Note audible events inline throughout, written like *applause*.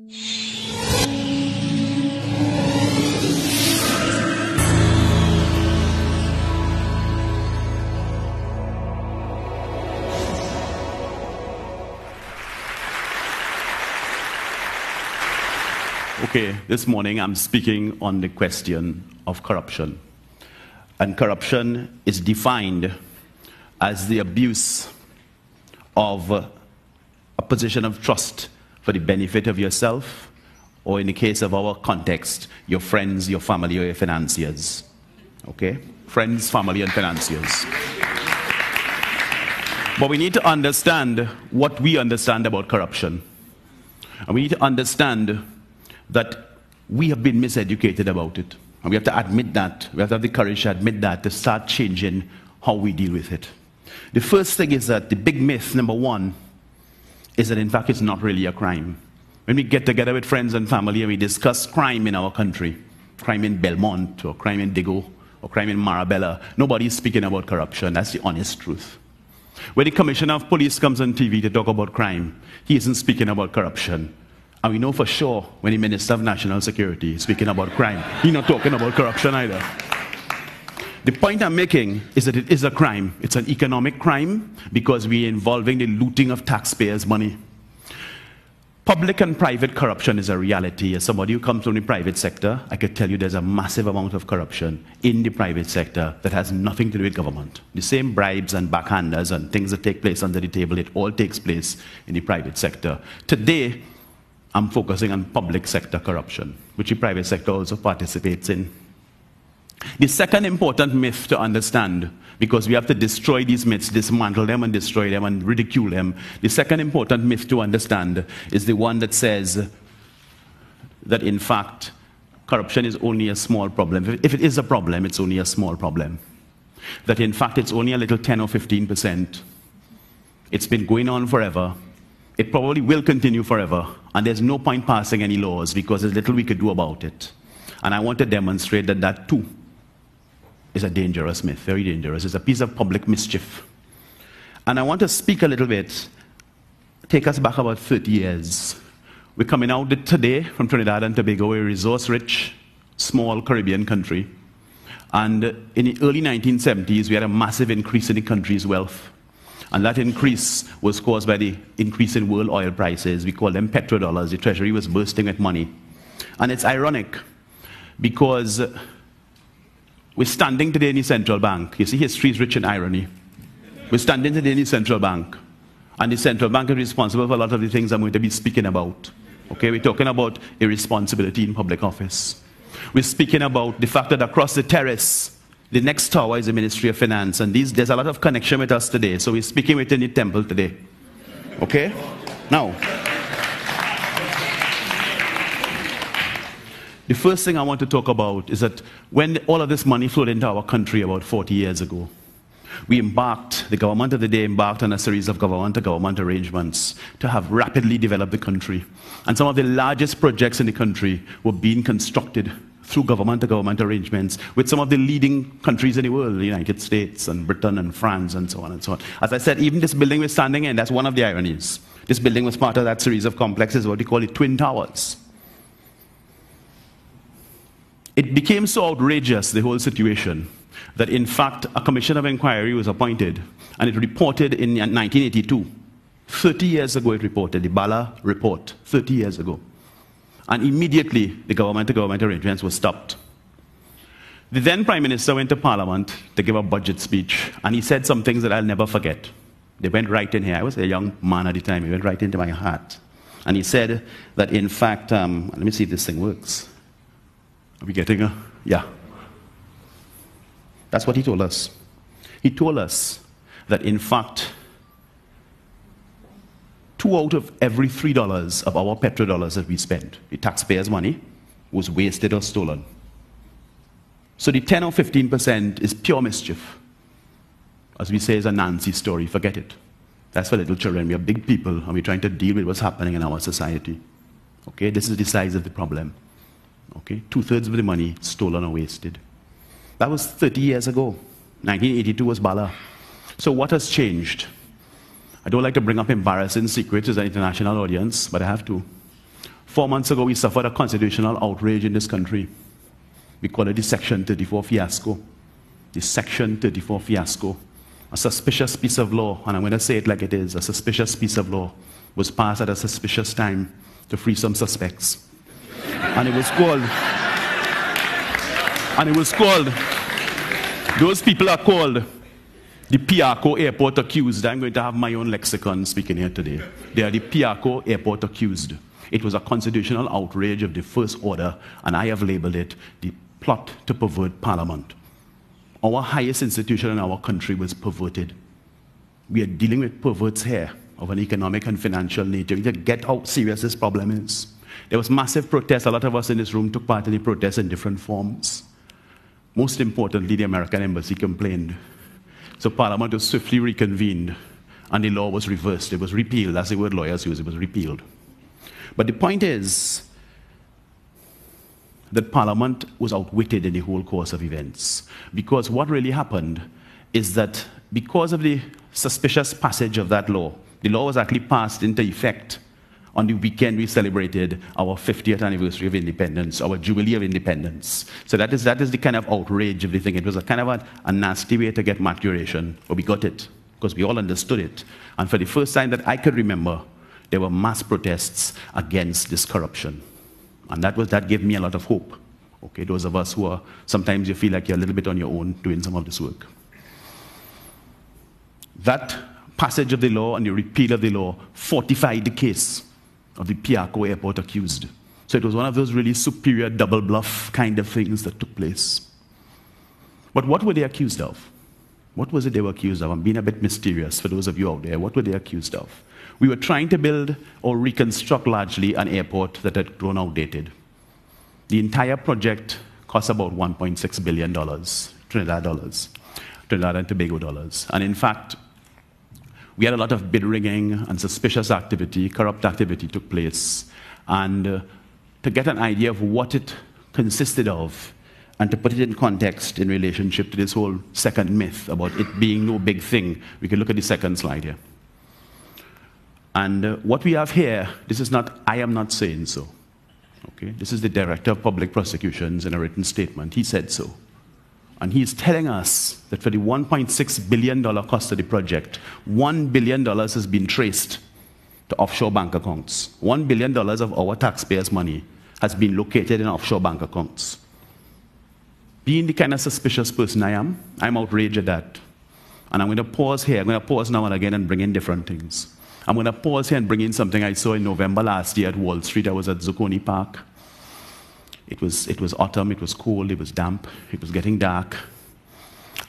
Okay, this morning I'm speaking on the question of corruption. And corruption is defined as the abuse of a position of trust for the benefit of yourself, or in the case of our context, your friends, your family, or your financiers. Okay? Friends, family, and financiers. But we need to understand what we understand about corruption. And we need to understand that we have been miseducated about it. And we have to admit that. We have to have the courage to admit that, to start changing how we deal with it. The first thing is that the big myth, number one, is that in fact it's not really a crime. When we get together with friends and family and we discuss crime in our country, crime in Belmont or crime in Diego or crime in Marabella, nobody is speaking about corruption. That's the honest truth. When the commissioner of police comes on TV to talk about crime, he isn't speaking about corruption. And we know for sure when the Minister of National Security is speaking about crime, he's not talking about corruption either. The point I'm making is that it is a crime. It's an economic crime because we're involving the looting of taxpayers' money. Public and private corruption is a reality. As somebody who comes from the private sector, I could tell you there's a massive amount of corruption in the private sector that has nothing to do with government. The same bribes and backhanders and things that take place under the table, it all takes place in the private sector. Today, I'm focusing on public sector corruption, which the private sector also participates in. The second important myth to understand, because we have to destroy these myths, dismantle them and destroy them and ridicule them. The second important myth to understand is the one that says that, in fact, corruption is only a small problem. If it is a problem, it's only a small problem. That, in fact, it's only a little 10 or 15 percent. It's been going on forever. It probably will continue forever. And there's no point passing any laws because there's little we could do about it. And I want to demonstrate that that too is a dangerous myth, very dangerous. It's a piece of public mischief. And I want to speak a little bit, take us back about 30 years. We're coming out today from Trinidad and Tobago, a resource rich, small Caribbean country. And in the early 1970s, we had a massive increase in the country's wealth. And that increase was caused by the increase in world oil prices. We call them petrodollars. The treasury was bursting with money. And it's ironic because we're standing today in the central bank. You see, history is rich in irony. We're standing today in the central bank. And the central bank is responsible for a lot of the things I'm going to be speaking about. Okay, we're talking about irresponsibility in public office. We're speaking about the fact that across the terrace, the next tower is the Ministry of Finance, and these, there's a lot of connection with us today. So we're speaking within the temple today. Okay? Now, the first thing I want to talk about is that when all of this money flowed into our country about 40 years ago, we embarked, the government of the day embarked on a series of government to government arrangements to have rapidly developed the country. And some of the largest projects in the country were being constructed through government to government arrangements with some of the leading countries in the world, the United States and Britain and France and so on and so on. As I said, even this building we're standing in, that's one of the ironies. This building was part of that series of complexes, what we call it Twin Towers. It became so outrageous, the whole situation, that in fact a commission of inquiry was appointed and it reported in 1982. 30 years ago, it reported, the Bala report, 30 years ago. And immediately, the government to government arrangements were stopped. The then Prime Minister went to Parliament to give a budget speech, and he said some things that I'll never forget. They went right in here. I was a young man at the time. He went right into my heart. And he said that, in fact, um, let me see if this thing works. Are we getting a. Yeah. That's what he told us. He told us that, in fact, two out of every three dollars of our petrodollars that we spend, the taxpayers' money, was wasted or stolen. So the 10 or 15% is pure mischief. As we say, is a Nancy story, forget it. That's for little children. We are big people and we're trying to deal with what's happening in our society. Okay, this is the size of the problem. Okay, two thirds of the money stolen or wasted. That was 30 years ago. 1982 was Bala. So what has changed? I don't like to bring up embarrassing secrets as an international audience, but I have to. Four months ago, we suffered a constitutional outrage in this country. We call it the Section 34 fiasco. The Section 34 fiasco. A suspicious piece of law, and I'm going to say it like it is a suspicious piece of law, was passed at a suspicious time to free some suspects. And it was called, and it was called, those people are called the Piarco Airport accused. I'm going to have my own lexicon speaking here today. They are the Piarco Airport accused. It was a constitutional outrage of the first order, and I have labeled it the plot to pervert Parliament. Our highest institution in our country was perverted. We are dealing with perverts here of an economic and financial nature. Just get how serious this problem is. There was massive protest. A lot of us in this room took part in the protests in different forms. Most importantly, the American embassy complained. So Parliament was swiftly reconvened, and the law was reversed. It was repealed. That's the word lawyers use. It was repealed. But the point is that Parliament was outwitted in the whole course of events. Because what really happened is that because of the suspicious passage of that law, the law was actually passed into effect on the weekend we celebrated our 50th anniversary of independence, our Jubilee of Independence. So that is, that is the kind of outrage of the thing. It was a kind of a, a nasty way to get maturation, but we got it because we all understood it. And for the first time that I could remember, there were mass protests against this corruption. And that, was, that gave me a lot of hope. Okay, those of us who are, sometimes you feel like you're a little bit on your own doing some of this work. That passage of the law and the repeal of the law fortified the case of the Piarco airport accused. So it was one of those really superior double bluff kind of things that took place. But what were they accused of? What was it they were accused of? I'm being a bit mysterious for those of you out there. What were they accused of? We were trying to build or reconstruct largely an airport that had grown outdated. The entire project cost about $1.6 billion, Trinidad dollars, Trinidad and Tobago dollars. And in fact, we had a lot of bid rigging and suspicious activity, corrupt activity took place. And uh, to get an idea of what it consisted of, and to put it in context in relationship to this whole second myth about it being no big thing, we can look at the second slide here. And uh, what we have here, this is not, I am not saying so. Okay? This is the Director of Public Prosecutions in a written statement. He said so. And he's telling us that for the $1.6 billion cost of the project, $1 billion has been traced to offshore bank accounts. $1 billion of our taxpayers' money has been located in offshore bank accounts. Being the kind of suspicious person I am, I'm outraged at that. And I'm going to pause here. I'm going to pause now and again and bring in different things. I'm going to pause here and bring in something I saw in November last year at Wall Street. I was at Zuccotti Park. It was, it was autumn, it was cold, it was damp, it was getting dark.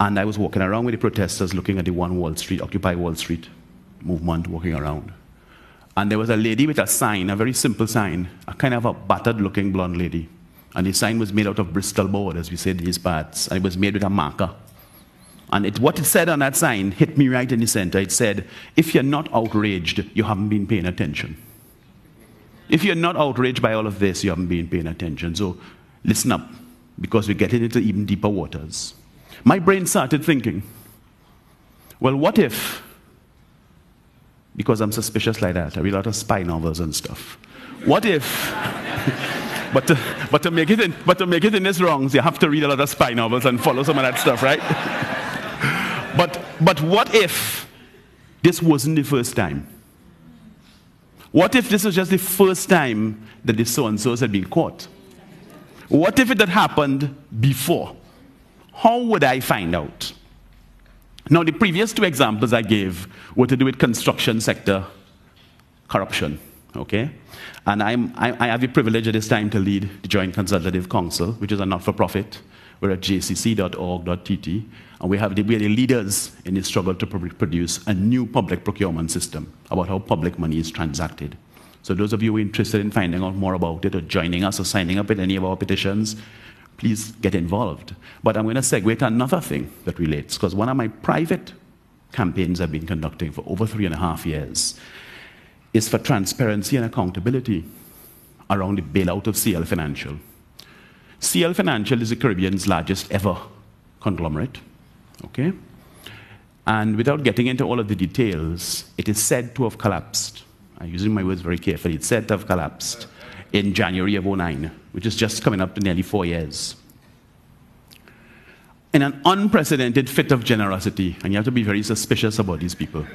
And I was walking around with the protesters looking at the One Wall Street, Occupy Wall Street movement, walking around. And there was a lady with a sign, a very simple sign, a kind of a battered looking blonde lady. And the sign was made out of Bristol board, as we say in these parts, and it was made with a marker. And it, what it said on that sign hit me right in the center. It said, If you're not outraged, you haven't been paying attention. If you're not outraged by all of this, you haven't been paying attention. So listen up, because we're getting into even deeper waters. My brain started thinking, well, what if, because I'm suspicious like that, I read a lot of spy novels and stuff. What if, *laughs* but, to, but, to make it in, but to make it in this wrongs, you have to read a lot of spy novels and follow some of that stuff, right? *laughs* but, but what if this wasn't the first time? What if this was just the first time that the so and so's had been caught? What if it had happened before? How would I find out? Now, the previous two examples I gave were to do with construction sector corruption, okay? And I'm, I, I have the privilege at this time to lead the Joint Consultative Council, which is a not for profit. We're at jcc.org.tt, and we have the, we are the leaders in the struggle to produce a new public procurement system about how public money is transacted. So those of you interested in finding out more about it or joining us or signing up with any of our petitions, please get involved. But I'm going to segue to another thing that relates, because one of my private campaigns I've been conducting for over three and a half years is for transparency and accountability around the bailout of CL Financial. CL Financial is the Caribbean's largest ever conglomerate. Okay? And without getting into all of the details, it is said to have collapsed. I'm using my words very carefully. It's said to have collapsed in January of 09, which is just coming up to nearly four years. In an unprecedented fit of generosity, and you have to be very suspicious about these people.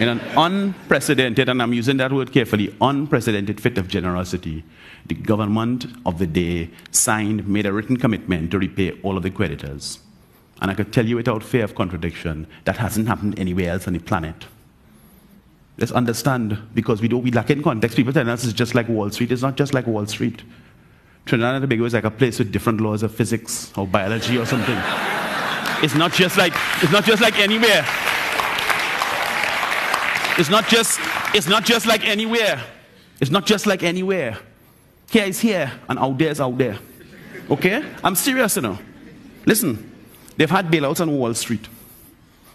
In an unprecedented, and I'm using that word carefully, unprecedented fit of generosity, the government of the day signed, made a written commitment to repay all of the creditors. And I could tell you without fear of contradiction, that hasn't happened anywhere else on the planet. Let's understand, because we don't, we lack in context. People tell us it's just like Wall Street. It's not just like Wall Street. Trinidad and Tobago is like a place with different laws of physics or biology or something. it's not just like, it's not just like anywhere. It's not just, it's not just like anywhere. It's not just like anywhere. Here is here, and out there is out there. Okay? I'm serious, you know. Listen, they've had bailouts on Wall Street.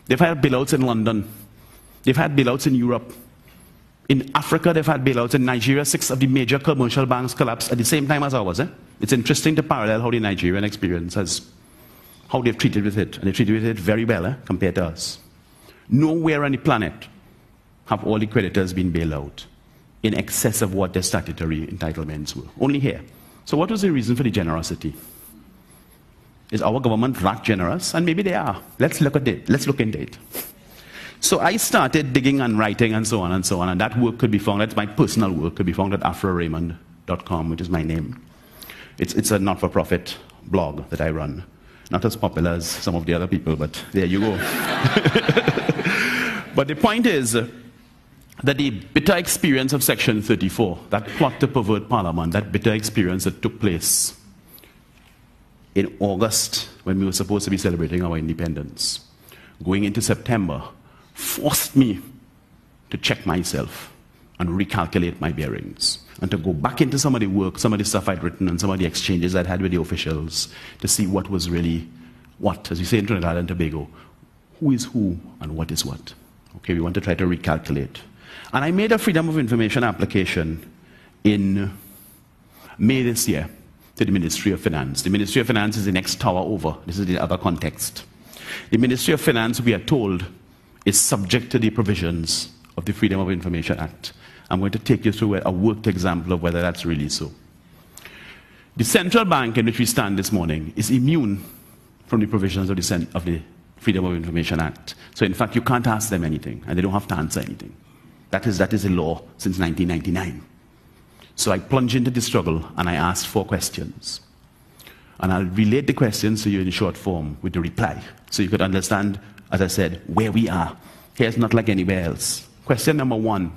They've had bailouts in London. They've had bailouts in Europe. In Africa, they've had bailouts. In Nigeria, six of the major commercial banks collapsed at the same time as ours. Eh? It's interesting to parallel how the Nigerian experience has, how they've treated with it. And they've treated with it very well eh, compared to us. Nowhere on the planet have all the creditors been bailed out in excess of what their statutory entitlements were. Only here. So, what was the reason for the generosity? Is our government that generous? And maybe they are. Let's look at it. Let's look into it. So I started digging and writing and so on and so on, and that work could be found, that's my personal work, could be found at afraraymond.com, which is my name. It's, it's a not for profit blog that I run. Not as popular as some of the other people, but there you go. *laughs* but the point is that the bitter experience of Section 34, that plot to pervert Parliament, that bitter experience that took place in August when we were supposed to be celebrating our independence, going into September, forced me to check myself and recalculate my bearings and to go back into some of the work, some of the stuff I'd written, and some of the exchanges I'd had with the officials to see what was really what, as you say in Trinidad and Tobago, who is who and what is what. Okay, we want to try to recalculate. And I made a Freedom of Information application in May this year to the Ministry of Finance. The Ministry of Finance is the next tower over. This is the other context. The Ministry of Finance, we are told, is subject to the provisions of the Freedom of Information Act. I'm going to take you through a worked example of whether that's really so. The central bank in which we stand this morning is immune from the provisions of the, of the Freedom of Information Act. So, in fact, you can't ask them anything, and they don't have to answer anything. That is, that is a law since 1999. So I plunged into the struggle and I asked four questions. And I'll relate the questions to you in short form with the reply so you could understand as I said, where we are. Here's not like anywhere else. Question number one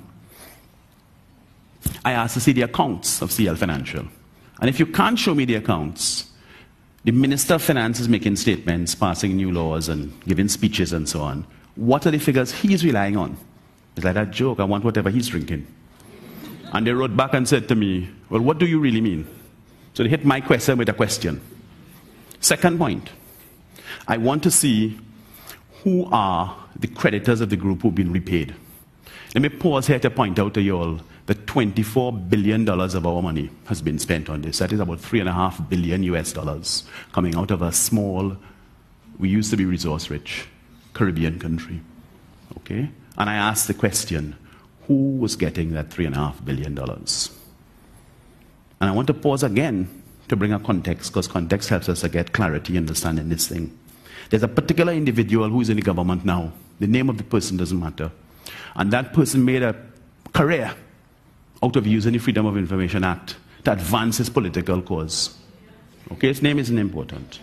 I asked to see the accounts of CL Financial. And if you can't show me the accounts, the Minister of Finance is making statements, passing new laws, and giving speeches and so on. What are the figures he's relying on? It's like that joke I want whatever he's drinking. And they wrote back and said to me, Well, what do you really mean? So they hit my question with a question. Second point I want to see who are the creditors of the group who've been repaid. Let me pause here to point out to you all that $24 billion of our money has been spent on this. That is about 3.5 billion US dollars coming out of a small, we used to be resource rich, Caribbean country. Okay? And I asked the question who was getting that three and a half billion dollars? And I want to pause again to bring a context, because context helps us to get clarity understanding this thing. There's a particular individual who is in the government now. The name of the person doesn't matter. And that person made a career out of using the Freedom of Information Act to advance his political cause. Okay, his name isn't important.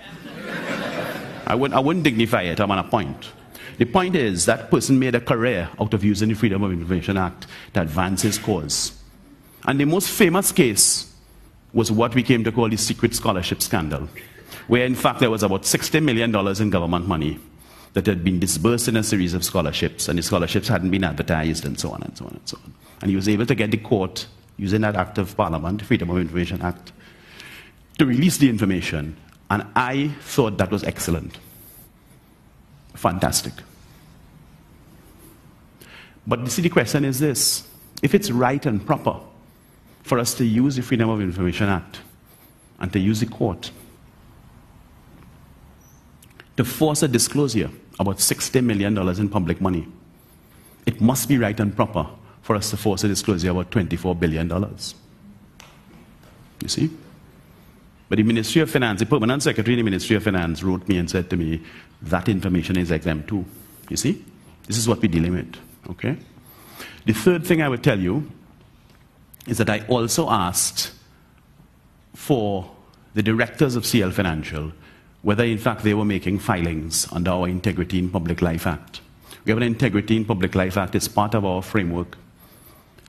I wouldn't, I wouldn't dignify it, I'm on a point. The point is, that person made a career out of using the Freedom of Information Act to advance his cause. And the most famous case was what we came to call the secret scholarship scandal where in fact there was about $60 million in government money that had been disbursed in a series of scholarships, and the scholarships hadn't been advertised, and so on and so on and so on. And he was able to get the court, using that Act of Parliament, the Freedom of Information Act, to release the information. And I thought that was excellent. Fantastic. But the the question is this if it's right and proper for us to use the Freedom of Information Act and to use the court to force a disclosure about $60 million in public money. It must be right and proper for us to force a disclosure about $24 billion. You see? But the Ministry of Finance, the permanent secretary in the Ministry of Finance wrote me and said to me, that information is exempt too. You see? This is what we're dealing with. Okay? The third thing I would tell you is that I also asked for the directors of CL Financial whether, in fact, they were making filings under our Integrity in Public Life Act. We have an Integrity in Public Life Act as part of our framework,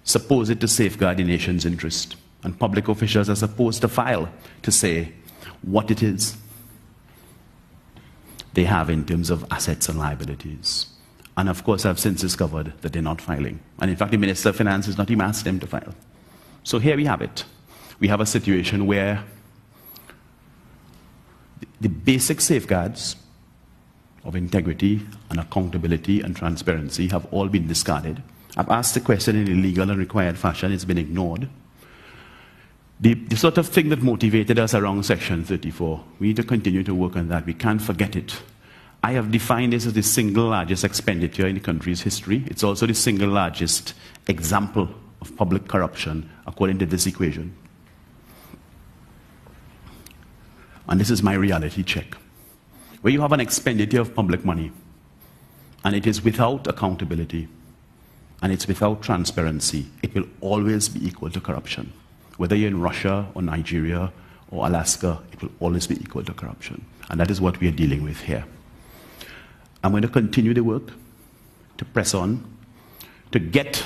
supposed to safeguard the nation's interest. And public officials are supposed to file to say what it is they have in terms of assets and liabilities. And of course, I've since discovered that they're not filing. And in fact, the Minister of Finance has not even asked them to file. So here we have it. We have a situation where the basic safeguards of integrity and accountability and transparency have all been discarded. I've asked the question in a legal and required fashion, it's been ignored. The, the, sort of thing that motivated us around Section 34, we need to continue to work on that. We can't forget it. I have defined this as the single largest expenditure in the country's history. It's also the single largest example of public corruption according to this equation. And this is my reality check. Where you have an expenditure of public money, and it is without accountability, and it's without transparency, it will always be equal to corruption. Whether you're in Russia or Nigeria or Alaska, it will always be equal to corruption. And that is what we are dealing with here. I'm going to continue the work to press on to get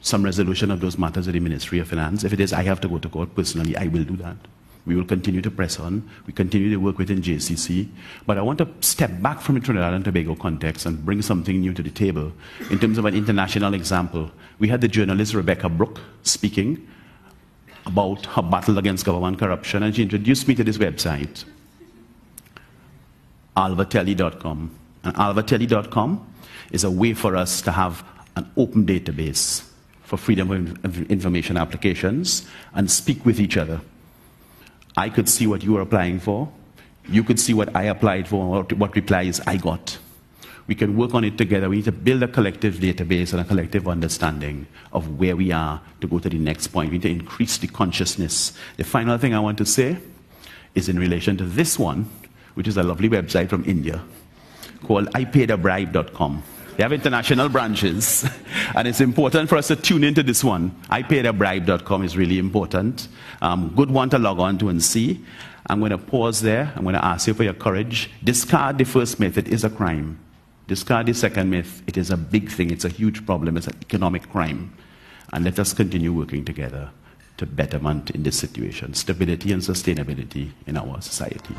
some resolution of those matters at the Ministry of Finance. If it is I have to go to court personally, I will do that. We will continue to press on. We continue to work within JCC. But I want to step back from the Trinidad and Tobago context and bring something new to the table in terms of an international example. We had the journalist Rebecca Brooke speaking about her battle against government corruption, and she introduced me to this website alaveteli.com. And alaveteli.com is a way for us to have an open database for freedom of information applications and speak with each other. I could see what you were applying for. You could see what I applied for, what replies I got. We can work on it together. We need to build a collective database and a collective understanding of where we are to go to the next point. We need to increase the consciousness. The final thing I want to say is in relation to this one, which is a lovely website from India called ipaidabribe.com. They have international branches, *laughs* and it's important for us to tune into this one. ipaidabribe.com is really important. Um, good one to log on to and see. I'm going to pause there. I'm going to ask you for your courage. Discard the first myth, it is a crime. Discard the second myth, it is a big thing, it's a huge problem, it's an economic crime. And let us continue working together to betterment in this situation, stability and sustainability in our society.